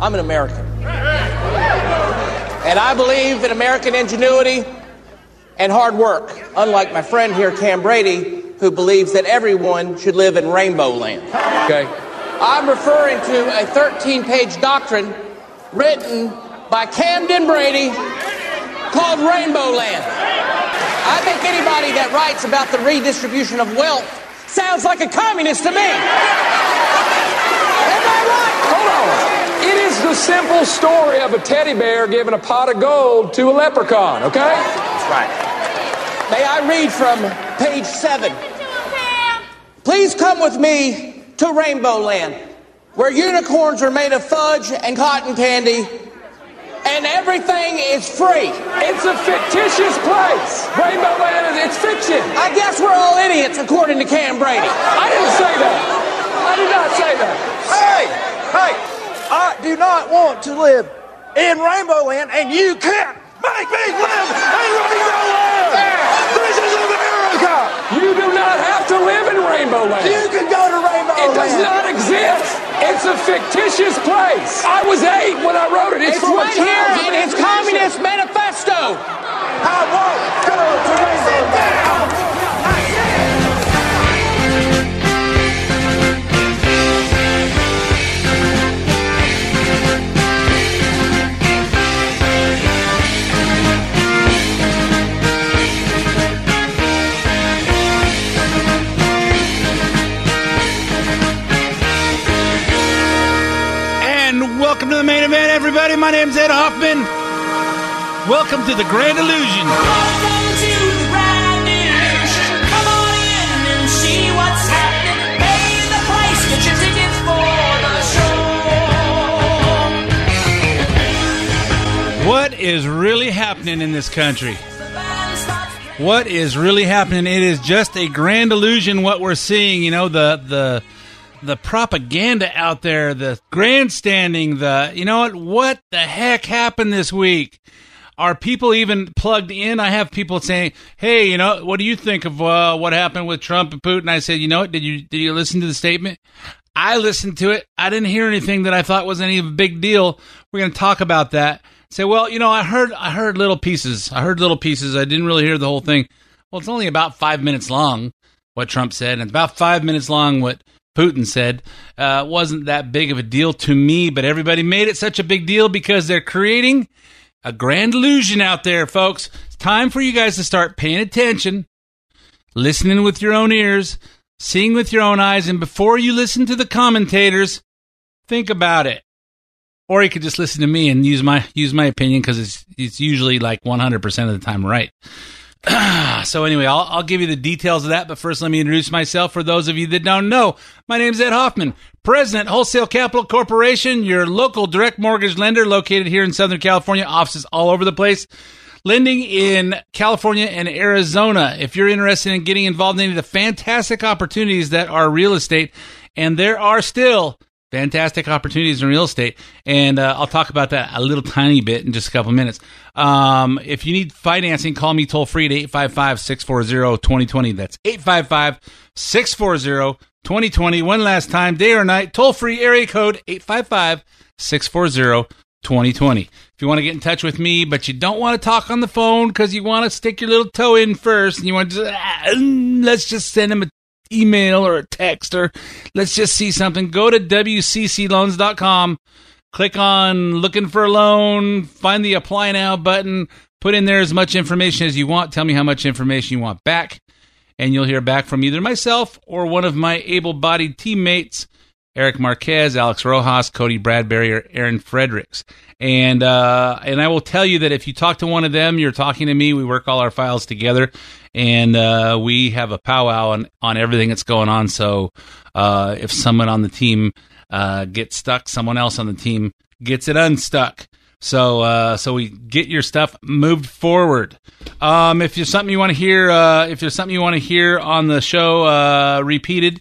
I'm an American. And I believe in American ingenuity and hard work, unlike my friend here, Cam Brady, who believes that everyone should live in rainbow land. Okay? I'm referring to a 13 page doctrine written by Camden Brady called Rainbow Land. I think anybody that writes about the redistribution of wealth sounds like a communist to me. Am I right? Hold on. It is the simple story of a teddy bear giving a pot of gold to a leprechaun, okay? That's right. May I read from page seven? Please come with me to Rainbow Land, where unicorns are made of fudge and cotton candy, and everything is free. It's a fictitious place. Rainbow Land is it's fiction. I guess we're all idiots, according to Cam Brady. I didn't say that. I did not say that. Hey, hey, I do not want to live in Rainbow Land, and you can't make me live in Rainbow Land. This is America. You do not have to live in Rainbow Land. You can go to Rainbow It Land. does not exist. It's a fictitious place. I was eight when I wrote it. It's, It's a right here in his. Communist Manifesto. I won't go to Rainbow Land. To the main event, everybody. My name's Ed Hoffman. Welcome to the Grand Illusion. Welcome to the Grand Illusion. Come on in and see what's happening. Pay the price, get your tickets for the show. What is really happening in this country? The band starts playing. What is really happening? It is just a grand illusion what we're seeing. You know the the the propaganda out there, the grandstanding, the you know what? What the heck happened this week? Are people even plugged in? I have people saying, "Hey, you know, what do you think of uh, what happened with Trump and Putin?" I said, "You know what? Did you did you listen to the statement?" I listened to it. I didn't hear anything that I thought was any big deal. We're going to talk about that. Say, well, you know, I heard I heard little pieces. I heard little pieces. I didn't really hear the whole thing. Well, it's only about five minutes long. What Trump said, and it's about five minutes long. What Putin said uh, wasn't that big of a deal to me, but everybody made it such a big deal because they're creating a grand illusion out there, folks. It's time for you guys to start paying attention, listening with your own ears, seeing with your own eyes, and before you listen to the commentators, think about it. Or you could just listen to me and use my use my opinion because it's it's usually like 100% of the time right. so anyway, I'll, I'll give you the details of that. But first, let me introduce myself for those of you that don't know. My name is Ed Hoffman, President, Wholesale Capital Corporation, your local direct mortgage lender located here in Southern California, offices all over the place. Lending in California and Arizona. If you're interested in getting involved in any of the fantastic opportunities that are real estate, and there are still fantastic opportunities in real estate. And uh, I'll talk about that a little tiny bit in just a couple minutes. Um, if you need financing, call me toll free at 855 640 2020. That's 855 640 2020. One last time, day or night, toll free area code 855 640 2020. If you want to get in touch with me, but you don't want to talk on the phone because you want to stick your little toe in first and you want to just, ah, let's just send him an email or a text or let's just see something, go to WCCloans.com, click on looking for a loan, find the apply now button, put in there as much information as you want. Tell me how much information you want back, and you'll hear back from either myself or one of my able bodied teammates. Eric Marquez, Alex Rojas, Cody Bradbury, or Aaron Fredericks. And uh, and I will tell you that if you talk to one of them, you're talking to me. We work all our files together, and uh, we have a powwow on, on everything that's going on. So uh, if someone on the team uh, gets stuck, someone else on the team gets it unstuck. So, uh, so we get your stuff moved forward. Um, if there's something you want to hear, uh, if there's something you want to hear on the show uh, repeated,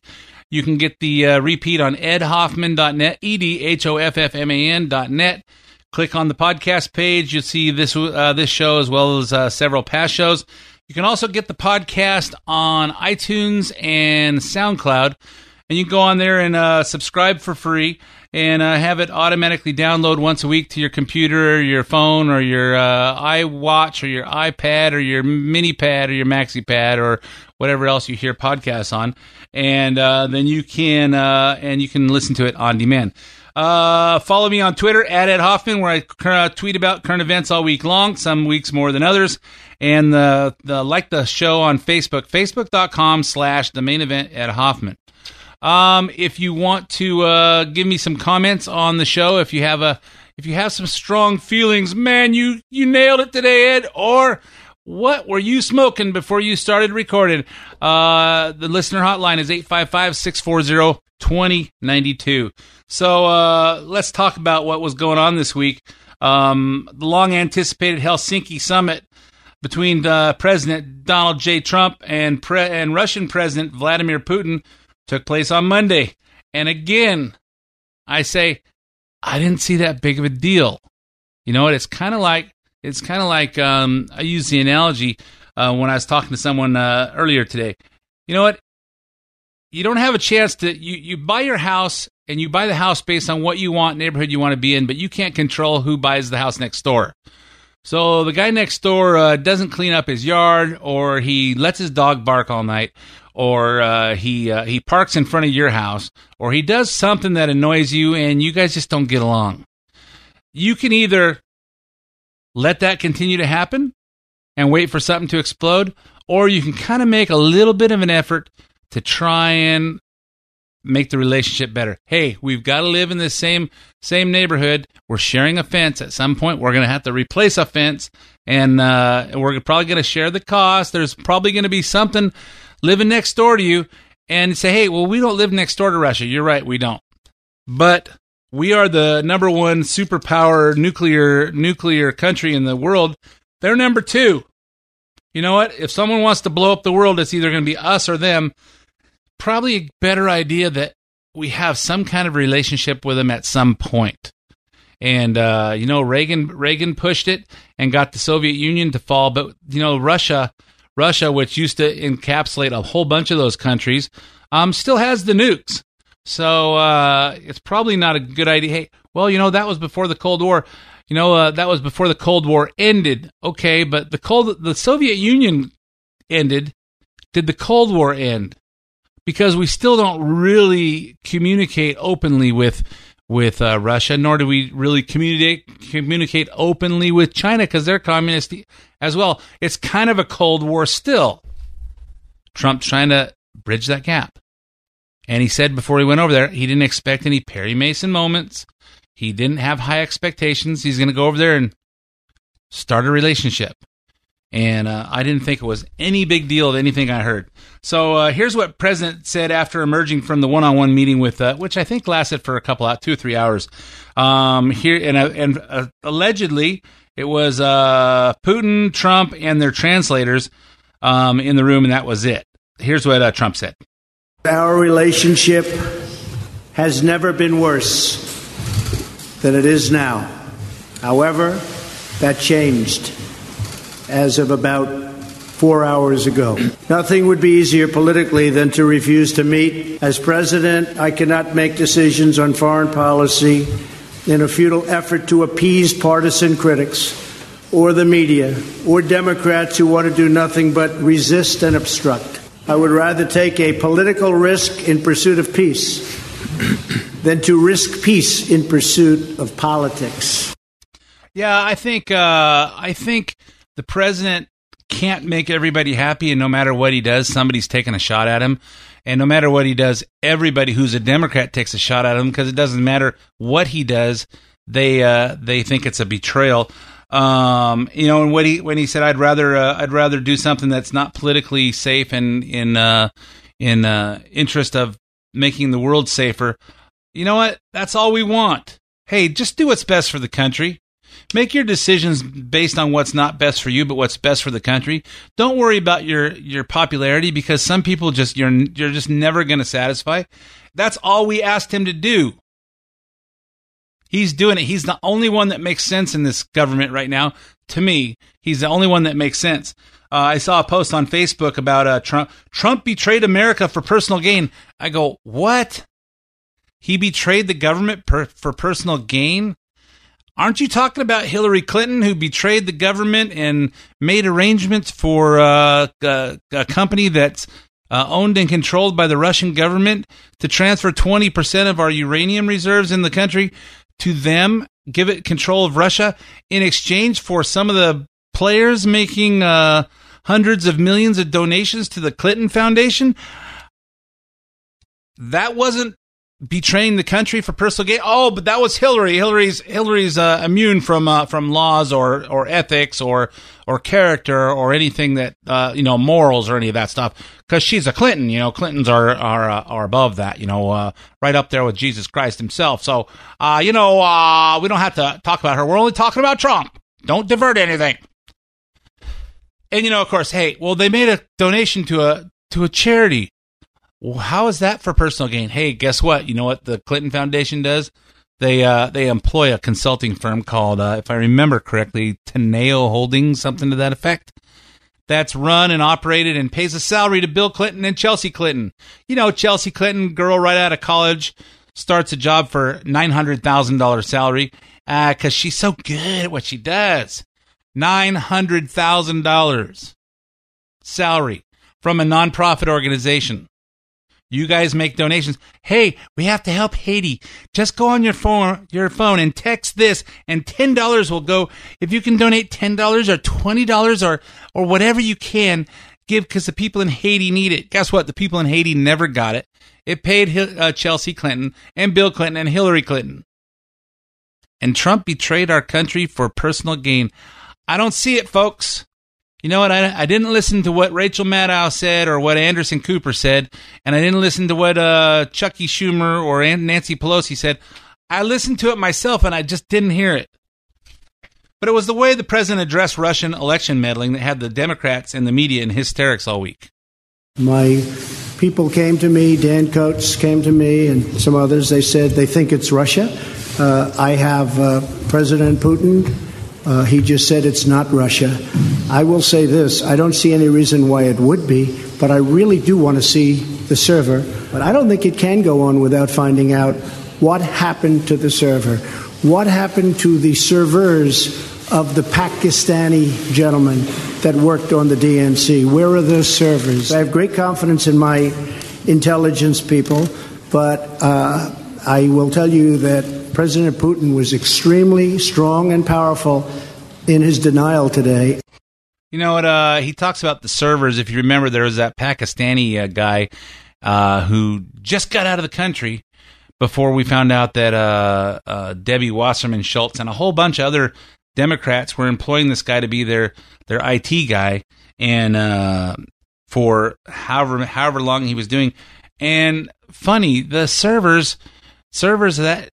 you can get the uh, repeat on edhoffman.net, E D H O F F M A N.net. Click on the podcast page. You'll see this uh, this show as well as uh, several past shows. You can also get the podcast on iTunes and SoundCloud, and you can go on there and uh, subscribe for free and uh, have it automatically download once a week to your computer your phone or your uh, iWatch or your iPad or your mini pad or your maxi pad or whatever else you hear podcasts on, and uh, then you can uh, and you can listen to it on demand. Uh, follow me on Twitter at Ed Hoffman, where I uh, tweet about current events all week long, some weeks more than others. And the, the like the show on Facebook, facebook.com slash the main event Ed Hoffman. Um, if you want to uh, give me some comments on the show, if you have a if you have some strong feelings, man, you you nailed it today, Ed, or what were you smoking before you started recording? Uh, the listener hotline is 855-640-2092. So uh, let's talk about what was going on this week. Um, the long anticipated Helsinki summit between uh, President Donald J. Trump and pre- and Russian President Vladimir Putin took place on Monday. And again, I say I didn't see that big of a deal. You know what? It's kind of like it's kind of like um, I use the analogy uh, when I was talking to someone uh, earlier today. You know what? You don't have a chance to you you buy your house and you buy the house based on what you want neighborhood you want to be in, but you can't control who buys the house next door. So the guy next door uh, doesn't clean up his yard, or he lets his dog bark all night, or uh, he uh, he parks in front of your house, or he does something that annoys you, and you guys just don't get along. You can either let that continue to happen and wait for something to explode, or you can kind of make a little bit of an effort to try and make the relationship better. Hey, we've got to live in the same same neighborhood. We're sharing a fence. At some point, we're going to have to replace a fence, and uh, we're probably going to share the cost. There's probably going to be something living next door to you, and say, hey, well, we don't live next door to Russia. You're right, we don't. But we are the number one superpower nuclear nuclear country in the world. They're number two. You know what? If someone wants to blow up the world, it's either going to be us or them. Probably a better idea that we have some kind of relationship with them at some point. And uh, you know, Reagan Reagan pushed it and got the Soviet Union to fall, but you know, Russia Russia, which used to encapsulate a whole bunch of those countries, um, still has the nukes. So uh, it's probably not a good idea. Hey, well, you know that was before the Cold War. You know uh, that was before the Cold War ended. Okay, but the cold the Soviet Union ended. Did the Cold War end? Because we still don't really communicate openly with with uh, Russia, nor do we really communicate communicate openly with China because they're communist as well. It's kind of a Cold War still. Trump trying to bridge that gap. And he said before he went over there, he didn't expect any Perry Mason moments. He didn't have high expectations. He's going to go over there and start a relationship. And uh, I didn't think it was any big deal of anything I heard. So uh, here's what President said after emerging from the one-on-one meeting with, uh, which I think lasted for a couple, out two or three hours. Um, here and uh, and uh, allegedly it was uh, Putin, Trump, and their translators um, in the room, and that was it. Here's what Trump said. Our relationship has never been worse than it is now. However, that changed as of about four hours ago. Nothing would be easier politically than to refuse to meet. As president, I cannot make decisions on foreign policy in a futile effort to appease partisan critics or the media or Democrats who want to do nothing but resist and obstruct. I would rather take a political risk in pursuit of peace than to risk peace in pursuit of politics. Yeah, I think uh, I think the president can't make everybody happy, and no matter what he does, somebody's taking a shot at him. And no matter what he does, everybody who's a Democrat takes a shot at him because it doesn't matter what he does. They uh, they think it's a betrayal. Um, you know, and when he when he said, "I'd rather uh, I'd rather do something that's not politically safe and in uh, in uh, interest of making the world safer," You know what? That's all we want. Hey, just do what's best for the country. Make your decisions based on what's not best for you, but what's best for the country. Don't worry about your your popularity because some people just you're you're just never going to satisfy. That's all we asked him to do. He's doing it. He's the only one that makes sense in this government right now. To me, he's the only one that makes sense. Uh, I saw a post on Facebook about uh, Trump. Trump betrayed America for personal gain. I go, what? He betrayed the government per- for personal gain? Aren't you talking about Hillary Clinton, who betrayed the government and made arrangements for uh, a, a, company that's uh, owned and controlled by the Russian government to transfer 20% of our uranium reserves in the country to them, give it control of Russia in exchange for some of the players making uh, hundreds of millions of donations to the Clinton Foundation? That wasn't betraying the country for personal gain. Oh, but that was Hillary. Hillary's Hillary's uh, immune from uh, from laws or or ethics or or character or anything that uh, you know morals or any of that stuff because she's a Clinton. You know, Clintons are are uh, are above that. You know, uh, right up there with Jesus Christ himself. So, uh, you know, we don't have to talk about her. We're only talking about Trump. Don't divert anything. And you know, of course, hey, well, they made a donation to a to a charity well, how is that for personal gain? Hey, guess what? You know what the Clinton Foundation does? They uh, they employ a consulting firm called, uh, if I remember correctly, Teneo Holdings, something to that effect. That's run and operated and pays a salary to Bill Clinton and Chelsea Clinton. You know, Chelsea Clinton, girl right out of college, starts a job for nine hundred thousand dollars salary because uh, she's so good at what she does. Nine hundred thousand dollars salary from a nonprofit organization. You guys make donations. Hey, we have to help Haiti. Just go on your phone, your phone and text this and $10 will go. If you can donate $10 or $20 or, or whatever you can, give because the people in Haiti need it. Guess what? The people in Haiti never got it. It paid uh, Chelsea Clinton and Bill Clinton and Hillary Clinton. And Trump betrayed our country for personal gain. I don't see it, folks you know what? I, I didn't listen to what Rachel Maddow said or what Anderson Cooper said, and I didn't listen to what uh, Chucky Schumer or Nancy Pelosi said. I listened to it myself, and I just didn't hear it. But it was the way the president addressed Russian election meddling that had the Democrats and the media in hysterics all week. My people came to me, Dan Coats came to me, and some others. They said they think it's Russia. Uh, I have uh, President Putin uh, he just said it's not Russia. I will say this I don't see any reason why it would be, but I really do want to see the server. But I don't think it can go on without finding out what happened to the server. What happened to the servers of the Pakistani gentleman that worked on the DNC? Where are those servers? I have great confidence in my intelligence people, but uh, I will tell you that President Putin was extremely strong and powerful in his denial today. You know what? Uh, he talks about the servers. If you remember, there was that Pakistani uh, guy uh, who just got out of the country before we found out that uh, uh, Debbie Wasserman Schultz and a whole bunch of other Democrats were employing this guy to be their their IT guy, and uh, for however however long he was doing. And funny, the servers servers that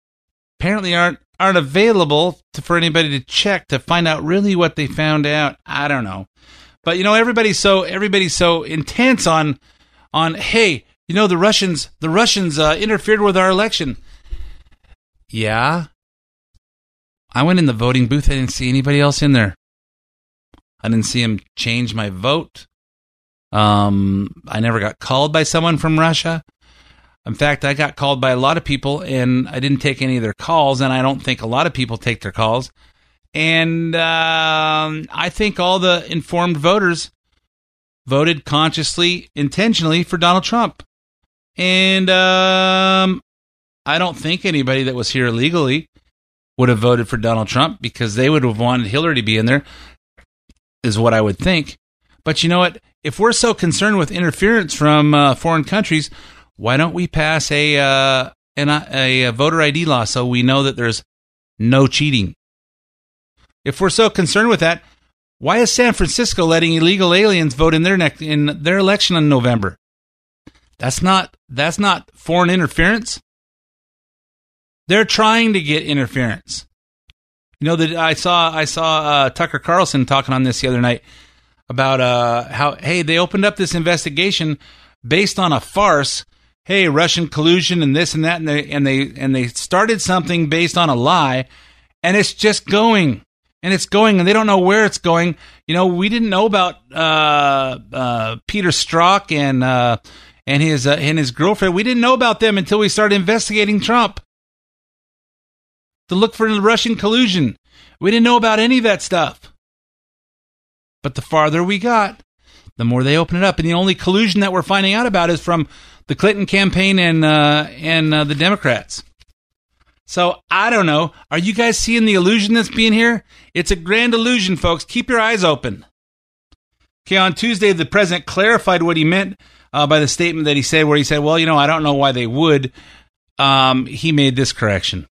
apparently aren't aren't available to, for anybody to check to find out really what they found out. I don't know, but you know everybody's so everybody's so intense on on hey, you know the Russians the Russians uh, interfered with our election. Yeah, I went in the voting booth. I didn't see anybody else in there. I didn't see him change my vote. Um, I never got called by someone from Russia. In fact, I got called by a lot of people and I didn't take any of their calls, and I don't think a lot of people take their calls. And um, I think all the informed voters voted consciously, intentionally for Donald Trump. And um, I don't think anybody that was here illegally would have voted for Donald Trump because they would have wanted Hillary to be in there, is what I would think. But you know what? If we're so concerned with interference from uh, foreign countries, why don't we pass a uh, an, a, voter ID law so we know that there's no cheating? If we're so concerned with that, why is San Francisco letting illegal aliens vote in their next in their election in November? That's not that's not foreign interference. They're trying to get interference. You know that I saw I saw uh, Tucker Carlson talking on this the other night about uh, how hey they opened up this investigation based on a farce. Hey, Russian collusion and this and that, and they and they and they started something based on a lie, and it's just going and it's going, and they don't know where it's going. You know, we didn't know about uh, uh, Peter Strzok and uh, and his uh, and his girlfriend. We didn't know about them until we started investigating Trump to look for Russian collusion. We didn't know about any of that stuff. But the farther we got, the more they open it up, and the only collusion that we're finding out about is from the Clinton campaign and uh, and uh, the Democrats. So I don't know. Are you guys seeing the illusion that's being here? It's a grand illusion, folks. Keep your eyes open. Okay, on Tuesday, the president clarified what he meant uh, by the statement that he said, where he said, "Well, you know, I don't know why they would." Um, he made this correction.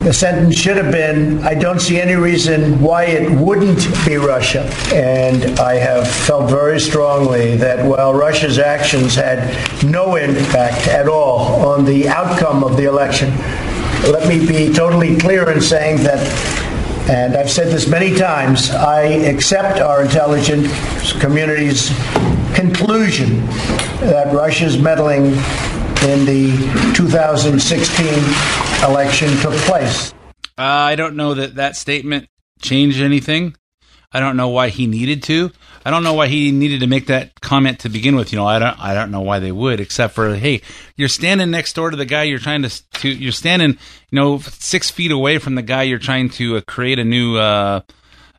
The sentence should have been I don't see any reason why it wouldn't be Russia. And I have felt very strongly that while Russia's actions had no impact at all on the outcome of the election, let me be totally clear in saying that, and I've said this many times, I accept our intelligence community's conclusion that Russia's meddling in the 2016 election took place. Uh, I don't know that that statement changed anything. I don't know why he needed to. I don't know why he needed to make that comment to begin with. You know, I don't. I don't know why they would, except for hey, you're standing next door to the guy you're trying to. to you're standing, you know, six feet away from the guy you're trying to uh, create a new uh,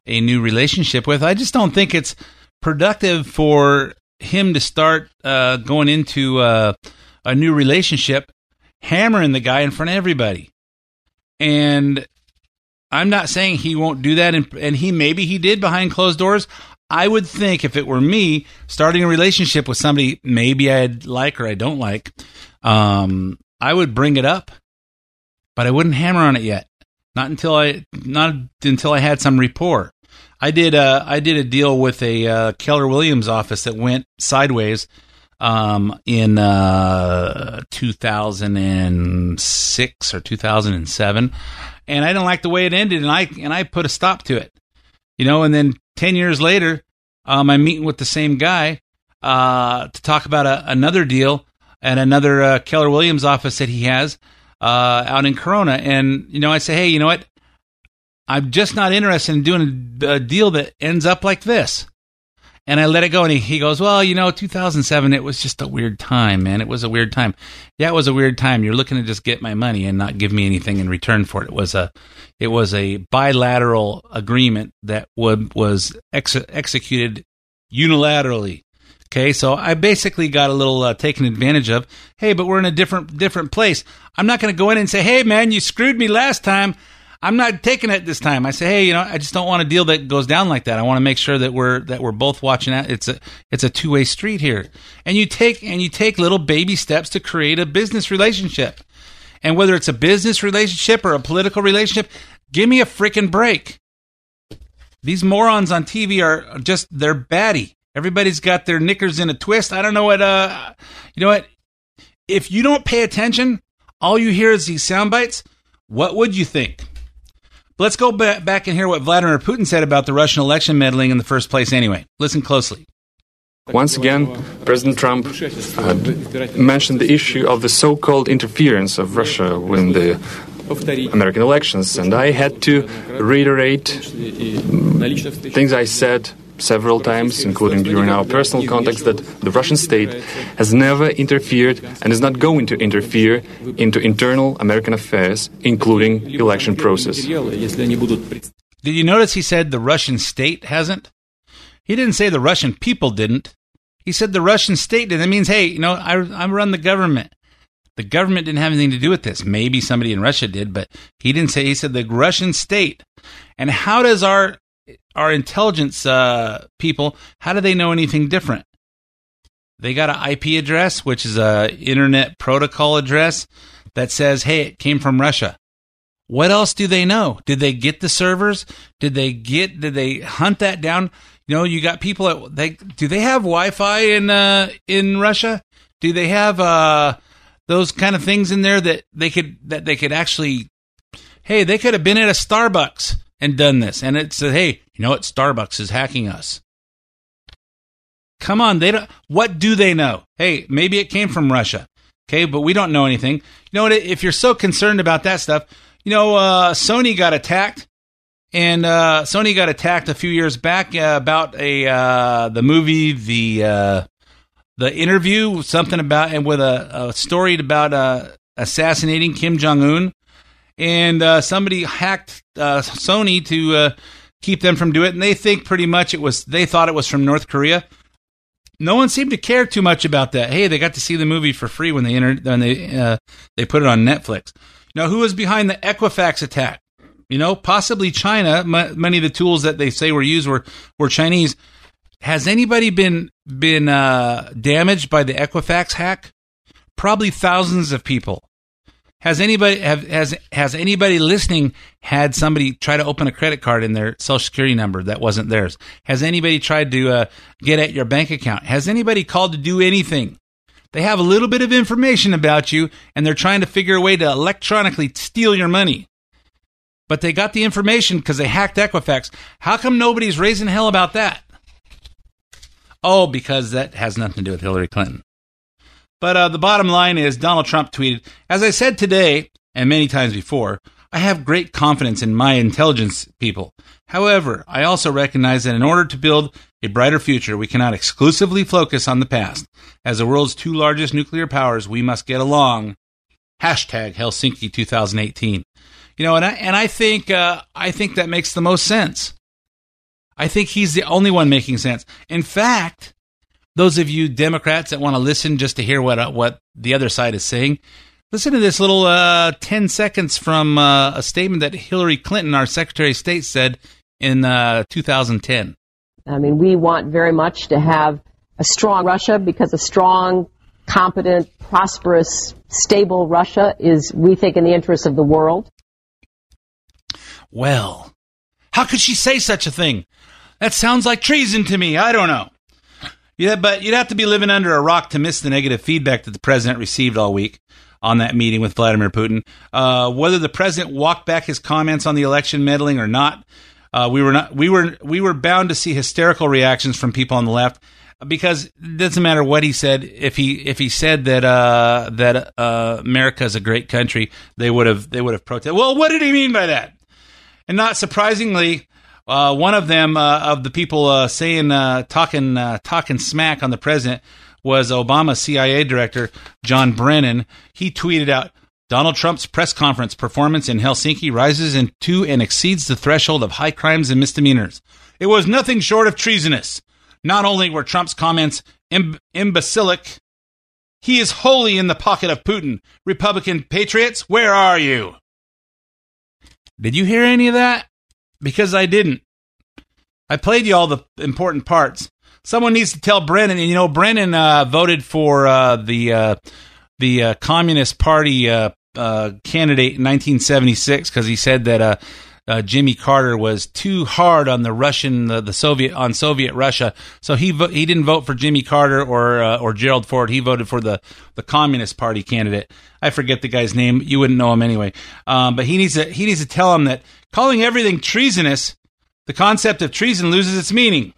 a new relationship with. I just don't think it's productive for him to start uh, going into uh, a new relationship, hammering the guy in front of everybody. And I'm not saying he won't do that, and, and he maybe he did behind closed doors. I would think if it were me starting a relationship with somebody, maybe I'd like or I don't like, um, I would bring it up, but I wouldn't hammer on it yet. Not until I not until I had some rapport. I did uh, I did a deal with a uh, Keller Williams office that went sideways um, in uh, 2006 or 2007, and I didn't like the way it ended, and I and I put a stop to it. You know, and then ten years later, um, I'm meeting with the same guy uh, to talk about a, another deal at another uh, Keller Williams office that he has uh, out in Corona, and you know, I say, hey, you know what? I'm just not interested in doing a deal that ends up like this and I let it go. And he, he goes, Well, you know, 2007, it was just a weird time, man. It was a weird time. Yeah, it was a weird time. You're looking to just get my money and not give me anything in return for it. It was a, it was a bilateral agreement that would, was ex- executed unilaterally. Okay, so I basically got a little uh, taken advantage of. Hey, but we're in a different different place. I'm not going to go in and say, "Hey, man, you screwed me last time." I'm not taking it this time. I say, hey, you know, I just don't want a deal that goes down like that. I want to make sure that we're that we're both watching out. It's a it's a two way street here, and you take and you take little baby steps to create a business relationship. And whether it's a business relationship or a political relationship, give me a freaking break. These morons on TV are just they're batty. Everybody's got their knickers in a twist. I don't know what uh you know what if you don't pay attention, all you hear is these sound bites. What would you think? Let's go back and hear what Vladimir Putin said about the Russian election meddling in the first place, anyway. Listen closely. Once again, President Trump uh, mentioned the issue of the so called interference of Russia in the American elections, and I had to reiterate things I said several times, including during our personal contacts, that the Russian state has never interfered and is not going to interfere into internal American affairs, including election process. Did you notice he said the Russian state hasn't? He didn't say the Russian people didn't. He said the Russian state did. That means, hey, you know, I, I run the government. The government didn't have anything to do with this. Maybe somebody in Russia did, but he didn't say. He said the Russian state. And how does our our intelligence uh, people, how do they know anything different? They got an IP address, which is a internet protocol address that says, "Hey, it came from Russia." What else do they know? Did they get the servers? Did they get? Did they hunt that down? You know, you got people that they. Do they have Wi-Fi in uh, in Russia? Do they have uh, those kind of things in there that they could that they could actually Hey, they could have been at a Starbucks and done this. And it said, hey, you know what? Starbucks is hacking us. Come on, they don't. What do they know? Hey, maybe it came from Russia. Okay, but we don't know anything. You know what? If you're so concerned about that stuff, you know, uh, Sony got attacked, and uh, Sony got attacked a few years back uh, about a uh, the movie the uh, the interview something about and with a, a story about uh, assassinating Kim Jong Un, and somebody hacked Sony to keep them from doing it, and they think pretty much it was they thought it was from North Korea. No one seemed to care too much about that. Hey, they got to see the movie for free when they entered when they uh, they put it on Netflix. Now, who was behind the Equifax attack? You know, possibly China. M- many of the tools that they say were used were were Chinese. Has anybody been been uh, damaged by the Equifax hack? Probably thousands of people. Has anybody have has has anybody listening had somebody try to open a credit card in their social security number that wasn't theirs? Has anybody tried to uh, get at your bank account? Has anybody called to do anything? They have a little bit of information about you and they're trying to figure a way to electronically steal your money. But they got the information because they hacked Equifax. How come nobody's raising hell about that? Oh, because that has nothing to do with Hillary Clinton. But uh, the bottom line is Donald Trump tweeted, as I said today and many times before, I have great confidence in my intelligence people. However, I also recognize that in order to build a brighter future, we cannot exclusively focus on the past. As the world's two largest nuclear powers, we must get along. Hashtag Helsinki 2018. You know, and I, and I think uh, I think that makes the most sense. I think he's the only one making sense. In fact, those of you Democrats that want to listen just to hear what uh, what the other side is saying, listen to this little uh, ten seconds from uh, a statement that Hillary Clinton, our Secretary of State, said in uh, 2010. I mean, we want very much to have a strong Russia because a strong, competent, prosperous, stable Russia is, we think, in the interest of the world. Well, how could she say such a thing? That sounds like treason to me. I don't know. Yeah, but you'd have to be living under a rock to miss the negative feedback that the president received all week on that meeting with Vladimir Putin. Uh, whether the president walked back his comments on the election meddling or not, uh, we were not we were we were bound to see hysterical reactions from people on the left because it doesn't matter what he said. If he if he said that uh, that uh, America is a great country, they would have they would have protested. Well, what did he mean by that? And not surprisingly, uh, one of them uh, of the people uh, saying uh, talking talking smack on the president was Obama CIA director John Brennan. He tweeted out. Donald Trump's press conference performance in Helsinki rises into and exceeds the threshold of high crimes and misdemeanors. It was nothing short of treasonous. Not only were Trump's comments Im- imbecilic, he is wholly in the pocket of Putin. Republican patriots, where are you? Did you hear any of that? Because I didn't. I played you all the important parts. Someone needs to tell Brennan, and you know, Brennan uh, voted for uh, the uh, the uh, Communist Party uh, uh, candidate in 1976 because he said that Jimmy Carter was too hard on the Russian, the, the Soviet on Soviet Russia. So he vo- he didn't vote for Jimmy Carter or or Gerald Ford. He voted for the the Communist Party candidate. I forget the guy's name. You wouldn't know him anyway. Um, but he needs to he needs to tell him that calling everything treasonous, the concept of treason loses its meaning.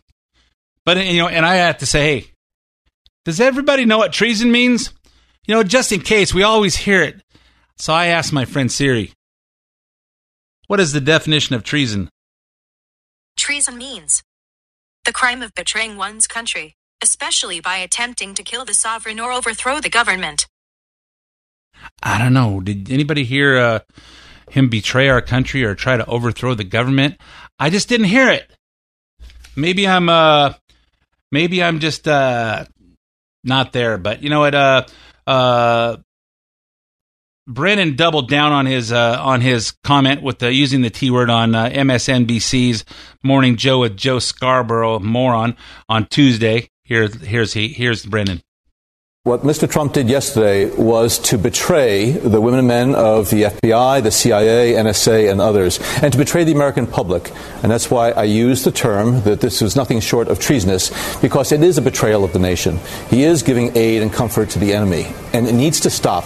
But you know, and I have to say, hey, does everybody know what treason means? You know, just in case, we always hear it. So I asked my friend Siri, what is the definition of treason? Treason means the crime of betraying one's country, especially by attempting to kill the sovereign or overthrow the government. I don't know. Did anybody hear uh, him betray our country or try to overthrow the government? I just didn't hear it. Maybe I'm uh maybe I'm just uh not there, but you know what uh uh Brennan doubled down on his uh, on his comment with the, using the T word on uh, MSNBC's Morning Joe with Joe Scarborough, moron, on Tuesday. Here, here's he. Here's Brennan. What Mr. Trump did yesterday was to betray the women and men of the FBI, the CIA, NSA, and others, and to betray the American public. And that's why I use the term that this was nothing short of treasonous, because it is a betrayal of the nation. He is giving aid and comfort to the enemy, and it needs to stop.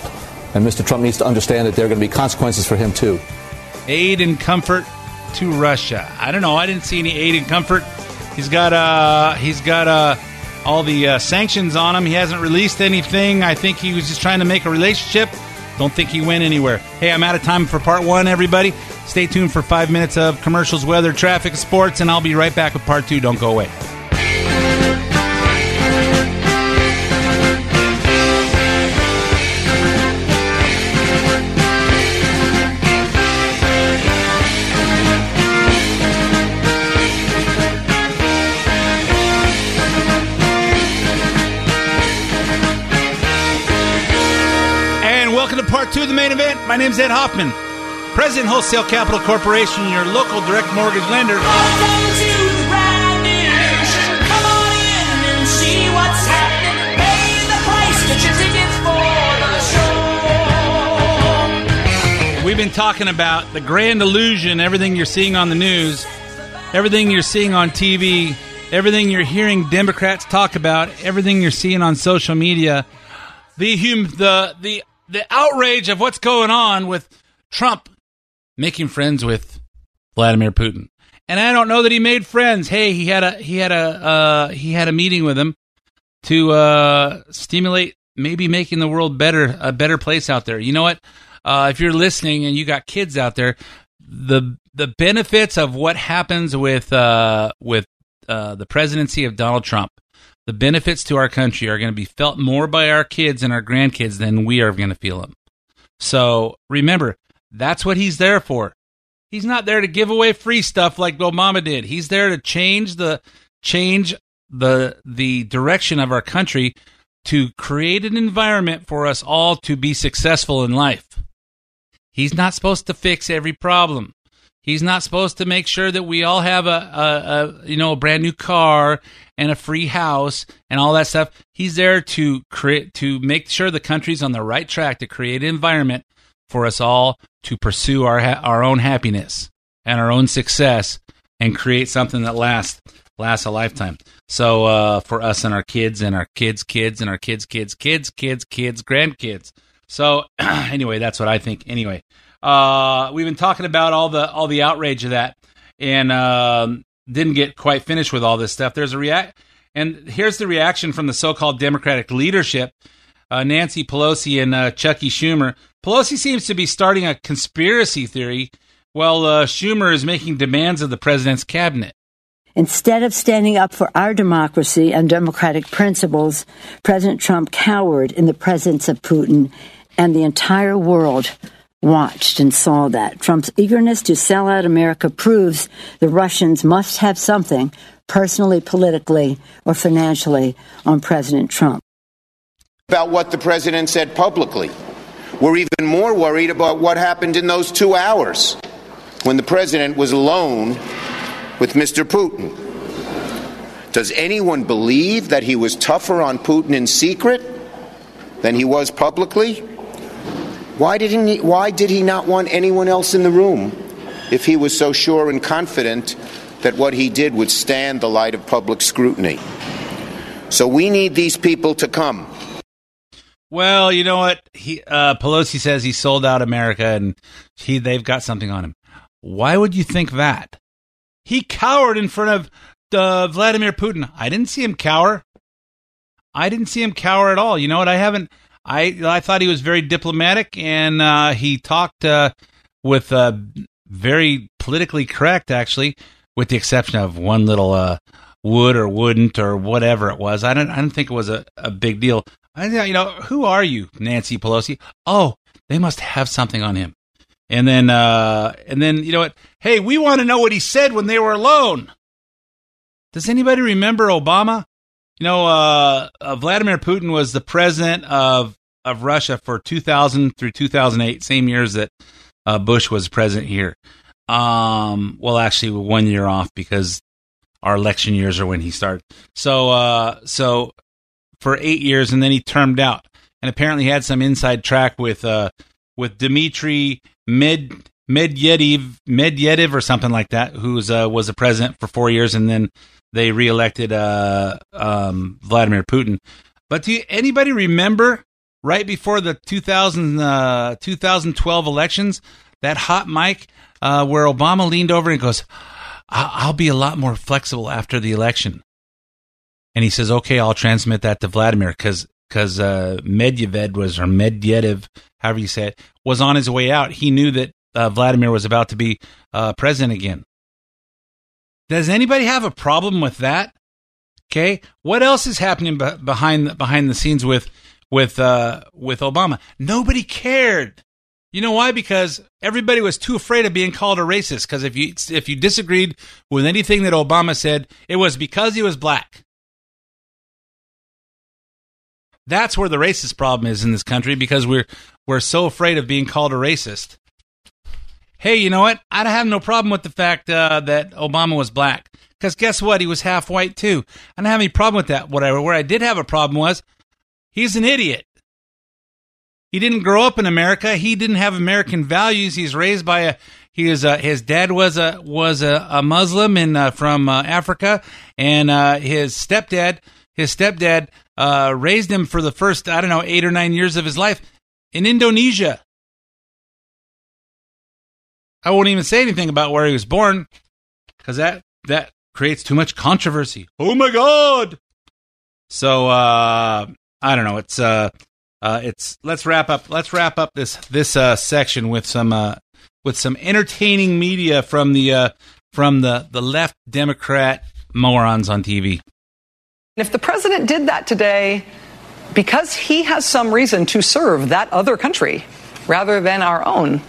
And Mr. Trump needs to understand that there are going to be consequences for him, too. aid and comfort to Russia. I don't know. I didn't see any aid and comfort. He's got uh he's got uh all the uh, sanctions on him. He hasn't released anything. I think he was just trying to make a relationship. Don't think he went anywhere. Hey, I'm out of time for part one, everybody. Stay tuned for five minutes of commercials, weather, traffic, sports, and I'll be right back with part two. Don't go away. My name's Ed Hoffman, President Wholesale Capital Corporation, your local direct mortgage lender. We've been talking about the grand illusion, everything you're seeing on the news, everything you're seeing on TV, everything you're hearing Democrats talk about, everything you're seeing on social media, the hum- the the the outrage of what's going on with Trump making friends with Vladimir Putin. And I don't know that he made friends. Hey, he had a he had a uh, he had a meeting with him to uh, stimulate maybe making the world better a better place out there. You know what? Uh, if you're listening and you got kids out there, the the benefits of what happens with uh, with uh, the presidency of Donald Trump, the benefits to our country are going to be felt more by our kids and our grandkids than we are going to feel them. So remember, that's what he's there for. He's not there to give away free stuff like Obama did. He's there to change the change the the direction of our country to create an environment for us all to be successful in life. He's not supposed to fix every problem. He's not supposed to make sure that we all have a, a, a you know a brand new car and a free house and all that stuff. He's there to create to make sure the country's on the right track to create an environment for us all to pursue our ha- our own happiness and our own success and create something that lasts lasts a lifetime. So uh, for us and our kids and our kids' kids and our kids' kids' kids' kids' kids, grandkids. So anyway, that's what I think. Anyway, uh, we've been talking about all the all the outrage of that, and um, didn't get quite finished with all this stuff. There's a react, and here's the reaction from the so-called Democratic leadership. Uh, Nancy Pelosi and uh, Chucky Schumer. Pelosi seems to be starting a conspiracy theory, while uh, Schumer is making demands of the president's cabinet. Instead of standing up for our democracy and democratic principles, President Trump cowered in the presence of Putin, and the entire world watched and saw that. Trump's eagerness to sell out America proves the Russians must have something, personally, politically, or financially, on President Trump. About what the president said publicly. We're even more worried about what happened in those two hours when the president was alone with Mr. Putin. Does anyone believe that he was tougher on Putin in secret than he was publicly? Why did he, why did he not want anyone else in the room if he was so sure and confident that what he did would stand the light of public scrutiny? So we need these people to come. Well, you know what? He uh, Pelosi says he sold out America, and he they've got something on him. Why would you think that? He cowered in front of uh, Vladimir Putin. I didn't see him cower. I didn't see him cower at all. You know what? I haven't. I I thought he was very diplomatic, and uh, he talked uh, with uh, very politically correct, actually, with the exception of one little uh, would or wouldn't or whatever it was. I don't. I don't think it was a, a big deal. I, you know, who are you, Nancy Pelosi? Oh, they must have something on him. And then, uh, and then, you know what? Hey, we want to know what he said when they were alone. Does anybody remember Obama? You know, uh, uh, Vladimir Putin was the president of of Russia for 2000 through 2008, same years that uh, Bush was president here. Um, well, actually, one year off because our election years are when he started. So, uh, so for eight years, and then he termed out, and apparently had some inside track with uh, with Dmitry Med Medvedev Medvedev or something like that, who's uh, was the president for four years, and then they reelected uh, um, Vladimir Putin. But do you, anybody remember right before the 2000, uh, 2012 elections, that hot mic uh, where Obama leaned over and goes, "I'll be a lot more flexible after the election." And he says, "Okay, I'll transmit that to Vladimir because because uh, Medvedev was or Medvedev, however you say it, was on his way out. He knew that uh, Vladimir was about to be uh, president again." Does anybody have a problem with that? Okay, what else is happening behind the, behind the scenes with with uh, with Obama? Nobody cared. You know why? Because everybody was too afraid of being called a racist. Because if you if you disagreed with anything that Obama said, it was because he was black. That's where the racist problem is in this country because we're we're so afraid of being called a racist. Hey, you know what? I have no problem with the fact uh, that Obama was black because guess what? He was half white too. I don't have any problem with that. Whatever. Where I did have a problem was he's an idiot. He didn't grow up in America. He didn't have American values. He's raised by a he is a, his dad was a was a, a Muslim and uh, from uh, Africa, and uh, his stepdad his stepdad uh, raised him for the first I don't know eight or nine years of his life in Indonesia. I won't even say anything about where he was born because that that creates too much controversy. Oh my god! So uh, I don't know. It's uh, uh, it's let's wrap up. Let's wrap up this this uh, section with some uh, with some entertaining media from the uh, from the the left Democrat morons on TV. If the president did that today because he has some reason to serve that other country rather than our own,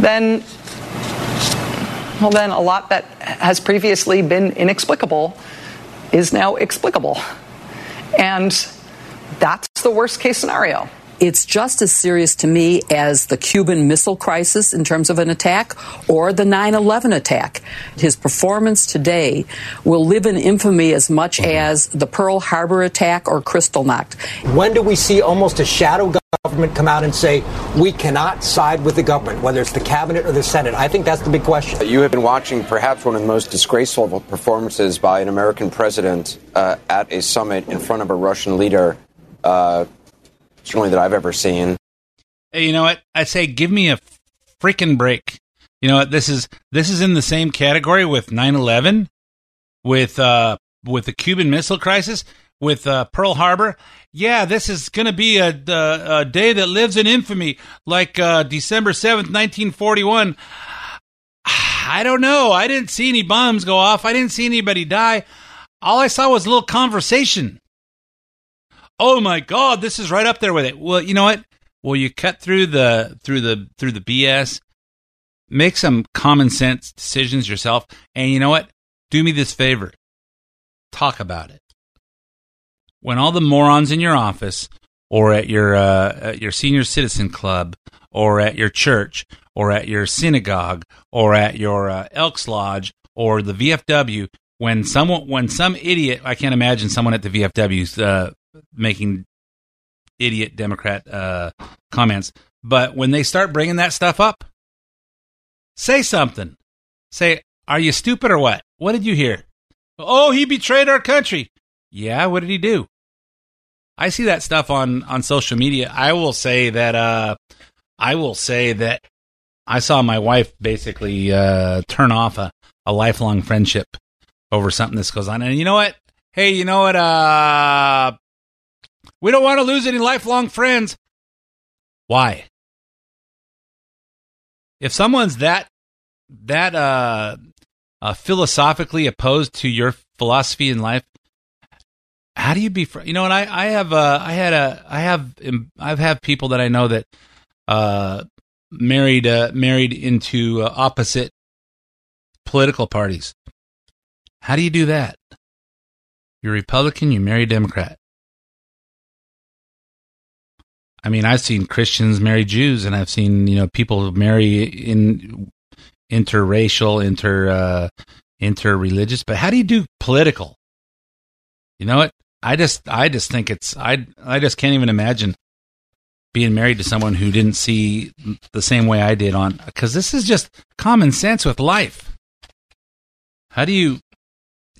then well then a lot that has previously been inexplicable is now explicable. And that's the worst case scenario. It's just as serious to me as the Cuban Missile Crisis in terms of an attack or the 9 11 attack. His performance today will live in infamy as much as the Pearl Harbor attack or Kristallnacht. When do we see almost a shadow government come out and say, we cannot side with the government, whether it's the cabinet or the Senate? I think that's the big question. You have been watching perhaps one of the most disgraceful performances by an American president uh, at a summit in front of a Russian leader. Uh, certainly that I've ever seen. Hey, you know what? I say give me a freaking break. You know what? This is this is in the same category with 9/11, with uh with the Cuban Missile Crisis, with uh, Pearl Harbor. Yeah, this is going to be a, a, a day that lives in infamy, like uh, December seventh, nineteen forty one. I don't know. I didn't see any bombs go off. I didn't see anybody die. All I saw was a little conversation. Oh my God, this is right up there with it. Well, you know what? Well, you cut through the through the through the BS, make some common sense decisions yourself, and you know what? Do me this favor. Talk about it. When all the morons in your office, or at your uh, at your senior citizen club, or at your church, or at your synagogue, or at your uh, Elks Lodge, or the VFW, when someone when some idiot, I can't imagine someone at the VFW's uh, making idiot Democrat uh, comments. But when they start bringing that stuff up, say something. Say, "Are you stupid or what? What did you hear? Oh, he betrayed our country. Yeah, what did he do? I see that stuff on on social media. I will say that. Uh, I will say that I saw my wife basically uh, turn off a, a lifelong friendship over something this goes on. And you know what? Hey, you know what? Uh, we don't want to lose any lifelong friends. Why? If someone's that that uh, uh, philosophically opposed to your philosophy in life, how do you be? Fr- you know, and I I have uh, I had a I have I've have people that I know that uh, married uh, married into uh, opposite political parties. How do you do that? You're Republican, you marry Democrat. I mean, I've seen Christians marry Jews, and I've seen you know people marry in interracial, inter uh, interreligious. But how do you do political? You know what? I just I just think it's I I just can't even imagine being married to someone who didn't see the same way I did on because this is just common sense with life. How do you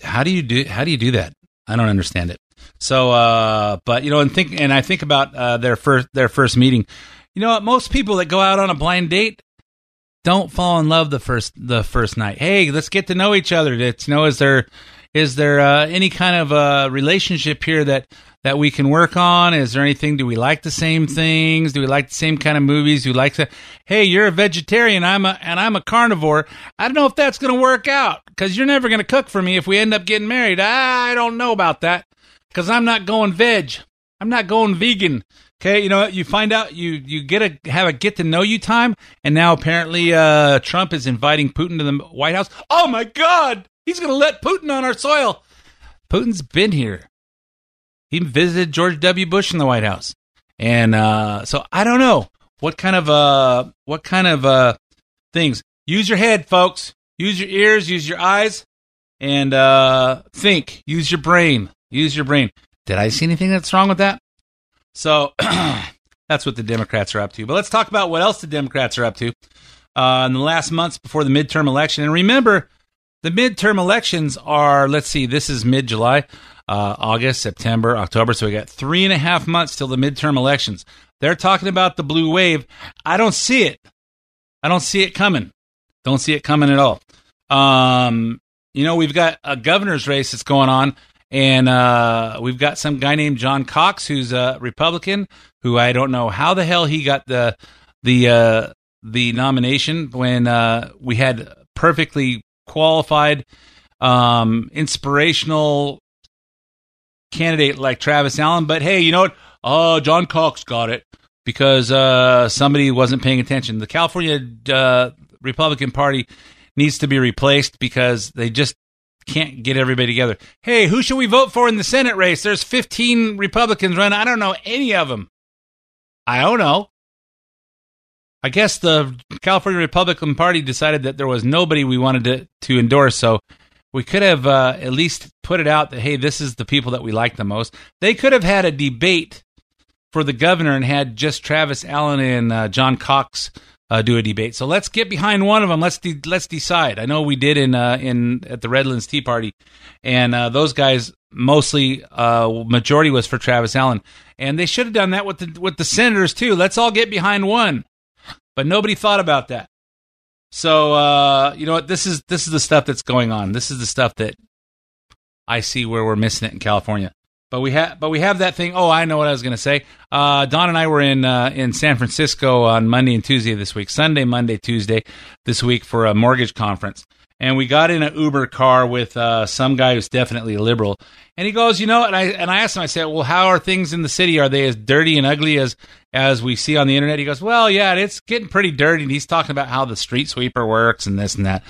how do you do how do you do that? I don't understand it. So, uh, but you know, and think, and I think about uh, their first their first meeting. You know what? Most people that go out on a blind date don't fall in love the first the first night. Hey, let's get to know each other. It's you know, is there is there uh, any kind of uh, relationship here that that we can work on? Is there anything? Do we like the same things? Do we like the same kind of movies? Do we like to? Hey, you're a vegetarian. I'm a and I'm a carnivore. I don't know if that's going to work out because you're never going to cook for me if we end up getting married. I don't know about that because I'm not going veg. I'm not going vegan. Okay, you know what? You find out you you get a have a get to know you time, and now apparently uh, Trump is inviting Putin to the White House. Oh my God, he's going to let Putin on our soil. Putin's been here. He visited George W. Bush in the White House, and uh, so I don't know what kind of uh what kind of uh things. Use your head, folks. Use your ears. Use your eyes, and uh, think. Use your brain. Use your brain. Did I see anything that's wrong with that? So that's what the Democrats are up to. But let's talk about what else the Democrats are up to uh, in the last months before the midterm election. And remember, the midterm elections are, let's see, this is mid July, uh, August, September, October. So we got three and a half months till the midterm elections. They're talking about the blue wave. I don't see it. I don't see it coming. Don't see it coming at all. Um, you know, we've got a governor's race that's going on and uh, we've got some guy named John Cox, who's a Republican, who I don't know how the hell he got the the uh, the nomination when uh, we had perfectly qualified, um, inspirational candidate like Travis Allen. But hey, you know what? Oh, John Cox got it because uh, somebody wasn't paying attention. The California uh, Republican Party needs to be replaced because they just can't get everybody together. Hey, who should we vote for in the Senate race? There's 15 Republicans running. I don't know any of them. I don't know. I guess the California Republican Party decided that there was nobody we wanted to, to endorse, so we could have uh, at least put it out that, hey, this is the people that we like the most. They could have had a debate for the governor and had just Travis Allen and uh, John Cox uh, do a debate. So let's get behind one of them. Let's de- let's decide. I know we did in uh, in at the Redlands Tea Party, and uh, those guys mostly uh, majority was for Travis Allen, and they should have done that with the with the senators too. Let's all get behind one, but nobody thought about that. So uh, you know what? This is this is the stuff that's going on. This is the stuff that I see where we're missing it in California. But we have, but we have that thing. Oh, I know what I was going to say. Uh, Don and I were in uh, in San Francisco on Monday and Tuesday this week. Sunday, Monday, Tuesday this week for a mortgage conference, and we got in an Uber car with uh, some guy who's definitely liberal. And he goes, you know, and I and I asked him. I said, well, how are things in the city? Are they as dirty and ugly as as we see on the internet? He goes, well, yeah, it's getting pretty dirty. And he's talking about how the street sweeper works and this and that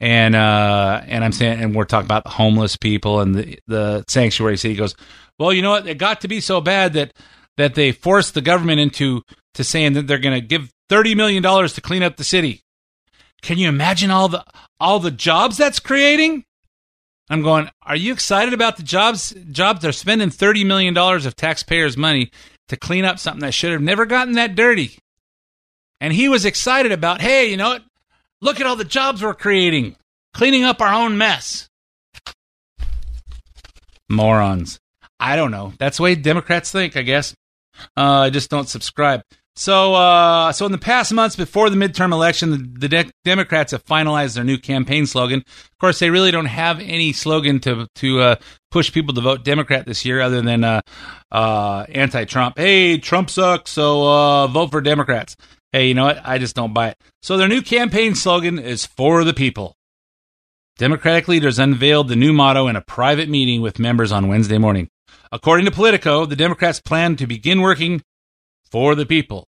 and uh, and I'm saying, and we're talking about homeless people and the the sanctuary city. Goes, well, you know what? It got to be so bad that that they forced the government into to saying that they're going to give thirty million dollars to clean up the city. Can you imagine all the all the jobs that's creating? I'm going. Are you excited about the jobs? Jobs they're spending thirty million dollars of taxpayers' money to clean up something that should have never gotten that dirty. And he was excited about. Hey, you know what? Look at all the jobs we're creating, cleaning up our own mess. Morons. I don't know. That's the way Democrats think, I guess. Uh, I just don't subscribe. So, uh, so in the past months before the midterm election, the, the de- Democrats have finalized their new campaign slogan. Of course, they really don't have any slogan to to uh, push people to vote Democrat this year, other than uh, uh, anti-Trump. Hey, Trump sucks, so uh, vote for Democrats. Hey, you know what? I just don't buy it. So their new campaign slogan is "For the People." Democratic leaders unveiled the new motto in a private meeting with members on Wednesday morning. According to Politico, the Democrats plan to begin working for the people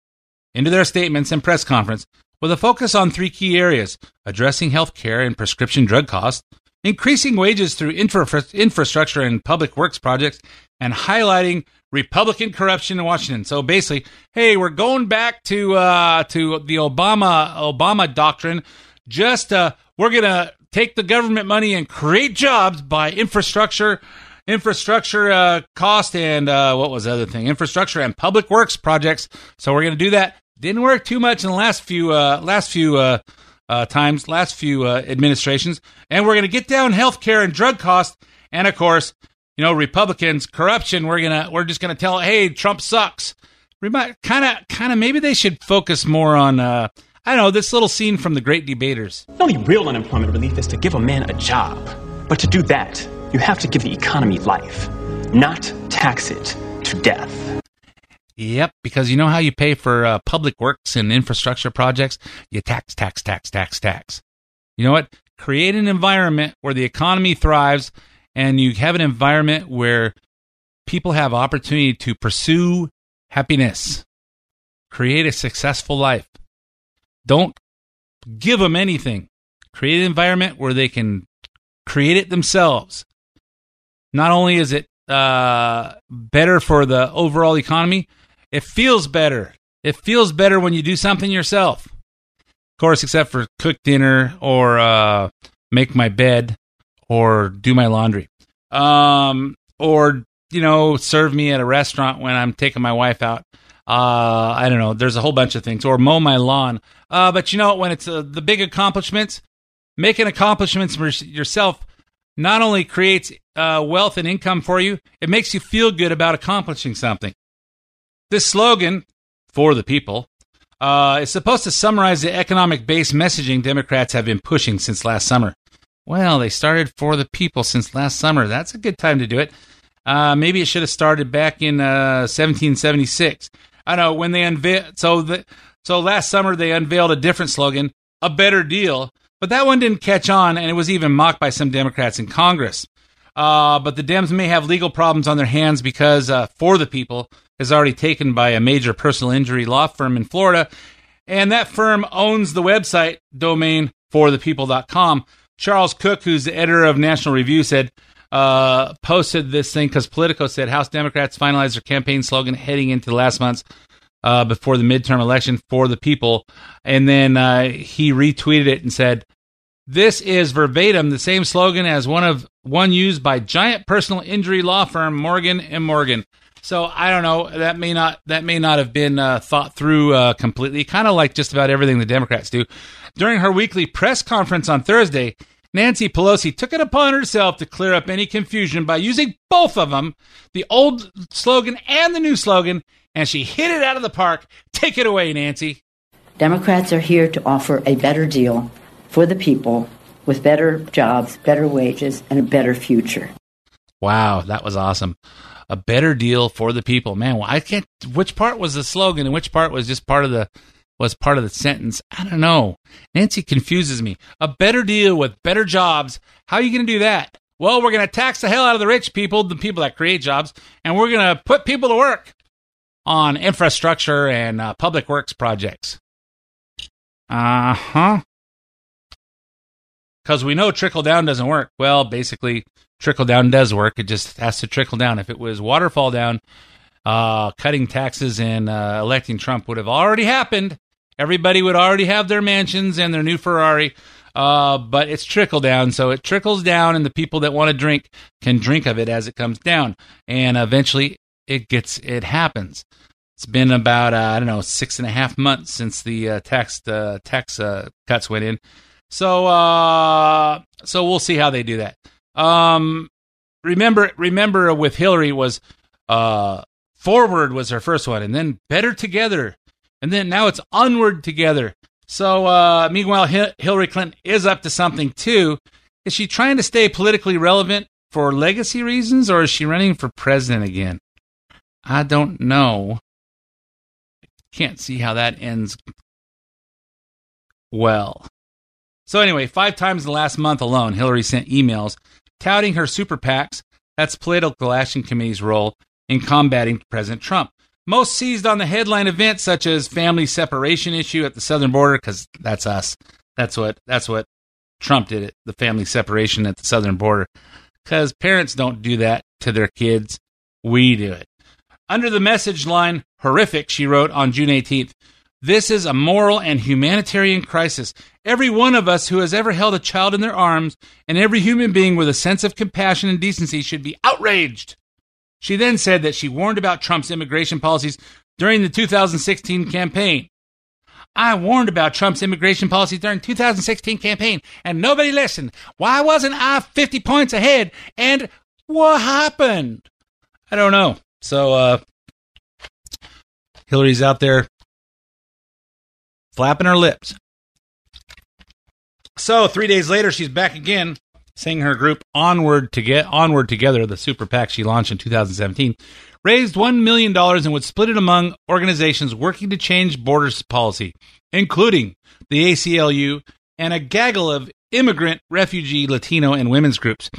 into their statements and press conference with a focus on three key areas addressing health care and prescription drug costs, increasing wages through infra- infrastructure and public works projects, and highlighting Republican corruption in Washington. So basically, hey, we're going back to uh, to the Obama Obama doctrine. Just uh, we're gonna take the government money and create jobs by infrastructure infrastructure uh, cost and uh, what was the other thing? Infrastructure and public works projects. So we're to do that. Didn't work too much in the last few uh, last few uh, uh, times, last few uh, administrations, and we're going to get down healthcare and drug costs, and of course, you know, Republicans corruption. We're gonna we're just going to tell, hey, Trump sucks. kind of, kind of. Maybe they should focus more on. Uh, I don't know this little scene from The Great Debaters. The only real unemployment relief is to give a man a job. But to do that, you have to give the economy life, not tax it to death. Yep, because you know how you pay for uh, public works and infrastructure projects? You tax, tax, tax, tax, tax. You know what? Create an environment where the economy thrives and you have an environment where people have opportunity to pursue happiness, create a successful life. Don't give them anything. Create an environment where they can create it themselves. Not only is it uh, better for the overall economy, it feels better. It feels better when you do something yourself. Of course, except for cook dinner or uh, make my bed or do my laundry. Um, or, you know, serve me at a restaurant when I'm taking my wife out. Uh, I don't know. There's a whole bunch of things. Or mow my lawn. Uh, but you know, when it's uh, the big accomplishments, making accomplishments for yourself not only creates uh, wealth and income for you, it makes you feel good about accomplishing something. This slogan, for the people, uh, is supposed to summarize the economic based messaging Democrats have been pushing since last summer. Well, they started for the people since last summer. That's a good time to do it. Uh, maybe it should have started back in uh, 1776. I know when they unveiled. So the so last summer they unveiled a different slogan, a better deal, but that one didn't catch on, and it was even mocked by some Democrats in Congress. Uh, but the Dems may have legal problems on their hands because uh, For the People is already taken by a major personal injury law firm in Florida, and that firm owns the website domain forthepeople.com. Charles Cooke, who's the editor of National Review, said uh, posted this thing because Politico said House Democrats finalized their campaign slogan heading into last month's uh, before the midterm election for the people. And then uh, he retweeted it and said, "This is verbatim the same slogan as one of one used by giant personal injury law firm Morgan and Morgan." So I don't know. That may not that may not have been uh, thought through uh, completely. Kind of like just about everything the Democrats do. During her weekly press conference on Thursday, Nancy Pelosi took it upon herself to clear up any confusion by using both of them, the old slogan and the new slogan, and she hit it out of the park. Take it away, Nancy. Democrats are here to offer a better deal for the people with better jobs, better wages, and a better future. Wow, that was awesome. A better deal for the people. Man, well, I can't. Which part was the slogan and which part was just part of the was part of the sentence? I don't know. Nancy confuses me. A better deal with better jobs. How are you going to do that? Well, we're going to tax the hell out of the rich people, the people that create jobs, and we're going to put people to work on infrastructure and uh, public works projects. Uh huh. Because we know trickle down doesn't work. Well, basically, trickle down does work. It just has to trickle down. If it was waterfall down, uh, cutting taxes and uh, electing Trump would have already happened. Everybody would already have their mansions and their new Ferrari. Uh, but it's trickle down, so it trickles down, and the people that want to drink can drink of it as it comes down, and eventually it gets it happens. It's been about uh, I don't know six and a half months since the uh, tax uh, tax uh, cuts went in, so uh, so we'll see how they do that. Um, remember remember with Hillary was forward was her first one, and then better together, and then now it's onward together. So uh, meanwhile, H- Hillary Clinton is up to something too. Is she trying to stay politically relevant for legacy reasons, or is she running for president again? I don't know. Can't see how that ends well. So, anyway, five times the last month alone, Hillary sent emails touting her super PACs, that's political action committee's role in combating President Trump. Most seized on the headline events such as family separation issue at the southern border, because that's us. That's what that's what Trump did it, the family separation at the southern border. Because parents don't do that to their kids. We do it. Under the message line, horrific, she wrote on June 18th, this is a moral and humanitarian crisis. Every one of us who has ever held a child in their arms and every human being with a sense of compassion and decency should be outraged. She then said that she warned about Trump's immigration policies during the 2016 campaign. I warned about Trump's immigration policies during 2016 campaign and nobody listened. Why wasn't I 50 points ahead? And what happened? I don't know. So uh, Hillary's out there flapping her lips. So three days later, she's back again, saying her group Onward to get Onward Together, the super PAC she launched in 2017, raised one million dollars and would split it among organizations working to change borders policy, including the ACLU and a gaggle of immigrant, refugee, Latino, and women's groups.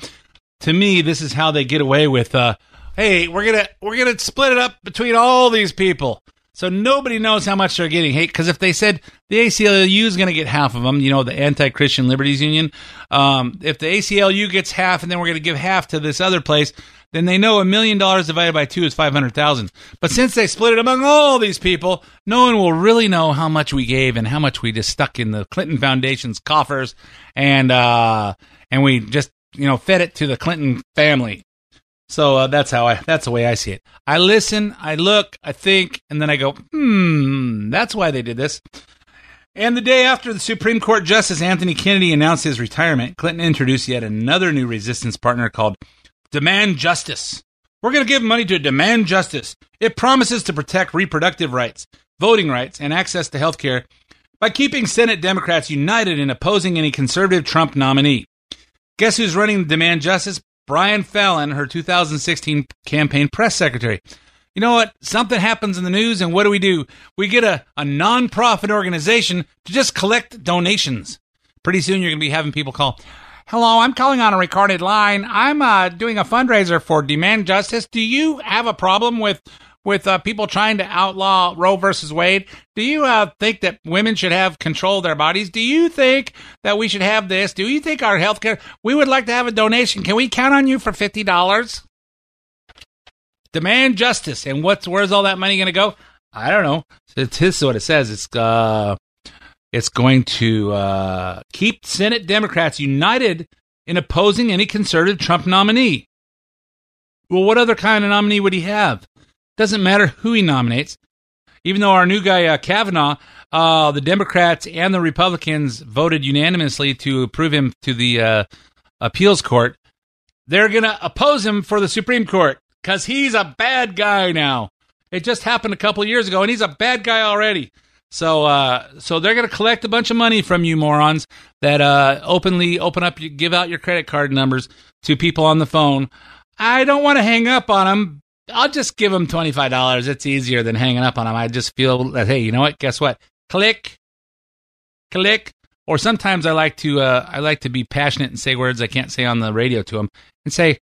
To me, this is how they get away with. Uh, hey, we're gonna we're gonna split it up between all these people. So nobody knows how much they're getting. Hey, because if they said the ACLU is going to get half of them, you know, the Anti-Christian Liberties Union, um, if the ACLU gets half and then we're going to give half to this other place, then they know a million dollars divided by two is 500,000. But since they split it among all these people, no one will really know how much we gave and how much we just stuck in the Clinton Foundation's coffers and, uh, and we just, you know, fed it to the Clinton family. So uh, that's how I that's the way I see it. I listen, I look, I think, and then I go, hmm, that's why they did this. And the day after the Supreme Court Justice Anthony Kennedy announced his retirement, Clinton introduced yet another new resistance partner called Demand Justice. We're going to give money to Demand Justice. It promises to protect reproductive rights, voting rights, and access to health care by keeping Senate Democrats united in opposing any conservative Trump nominee. Guess who's running Demand Justice? Brian Fallon, her 2016 campaign press secretary. You know what? Something happens in the news, and what do we do? We get a, a non-profit organization to just collect donations. Pretty soon, you're going to be having people call. Hello, I'm calling on a recorded line. I'm uh, doing a fundraiser for Demand Justice. Do you have a problem with with uh, people trying to outlaw Roe versus Wade? Do you uh, think that women should have control of their bodies? Do you think that we should have this? Do you think our health care? We would like to have a donation. Can we count on you for fifty dollars? Demand justice, and what's where's all that money going to go? I don't know. It's this is what it says. It's uh, it's going to uh, keep Senate Democrats united in opposing any conservative Trump nominee. Well, what other kind of nominee would he have? Doesn't matter who he nominates. Even though our new guy uh, Kavanaugh, uh, the Democrats and the Republicans voted unanimously to approve him to the uh, appeals court, they're going to oppose him for the Supreme Court because he's a bad guy now. It just happened a couple years ago, and he's a bad guy already. So, uh, so they're going to collect a bunch of money from you morons that uh, openly open up, give out your credit card numbers to people on the phone. I don't want to hang up on them. I'll just give them twenty five dollars. It's easier than hanging up on them. I just feel that hey, you know what? Guess what? Click, click. Or sometimes I like to uh, I like to be passionate and say words I can't say on the radio to them and say,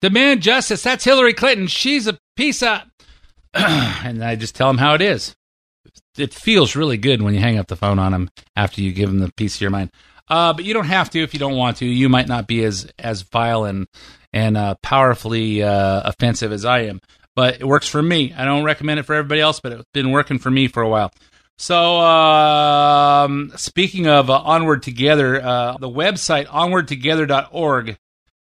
"Demand justice." That's Hillary Clinton. She's a piece of, and I just tell them how it is. It feels really good when you hang up the phone on them after you give them the piece of your mind. Uh, but you don't have to if you don't want to. You might not be as as vile and and uh, powerfully uh, offensive as I am, but it works for me. I don't recommend it for everybody else, but it's been working for me for a while. So, um, speaking of uh, Onward Together, uh, the website onwardtogether.org,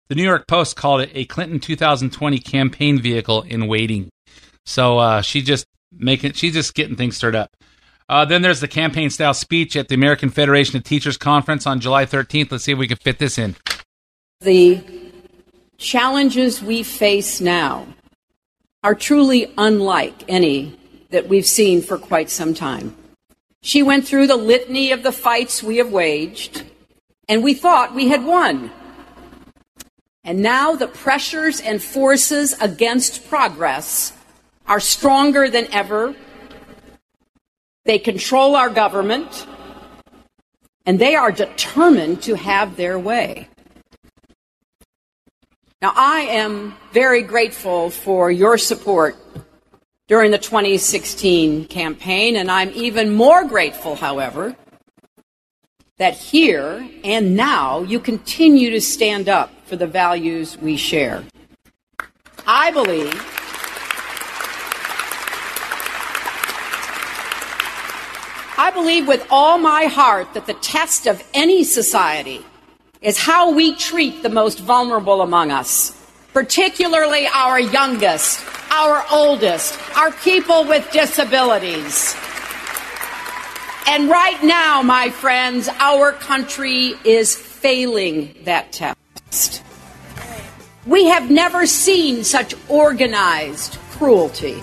the New York Post called it a Clinton 2020 campaign vehicle in waiting. So uh, she just making she's just getting things stirred up. Uh, then there's the campaign style speech at the American Federation of Teachers Conference on July 13th. Let's see if we can fit this in. The challenges we face now are truly unlike any that we've seen for quite some time. She went through the litany of the fights we have waged, and we thought we had won. And now the pressures and forces against progress are stronger than ever. They control our government, and they are determined to have their way. Now, I am very grateful for your support during the 2016 campaign, and I'm even more grateful, however, that here and now you continue to stand up for the values we share. I believe. I believe with all my heart that the test of any society is how we treat the most vulnerable among us, particularly our youngest, our oldest, our people with disabilities. And right now, my friends, our country is failing that test. We have never seen such organized cruelty.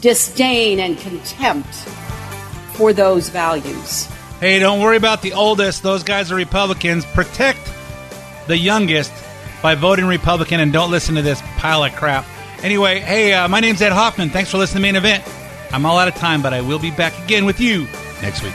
disdain and contempt for those values. Hey, don't worry about the oldest. Those guys are Republicans. Protect the youngest by voting Republican and don't listen to this pile of crap. Anyway, hey, uh, my name's Ed Hoffman. Thanks for listening to Main Event. I'm all out of time, but I will be back again with you next week.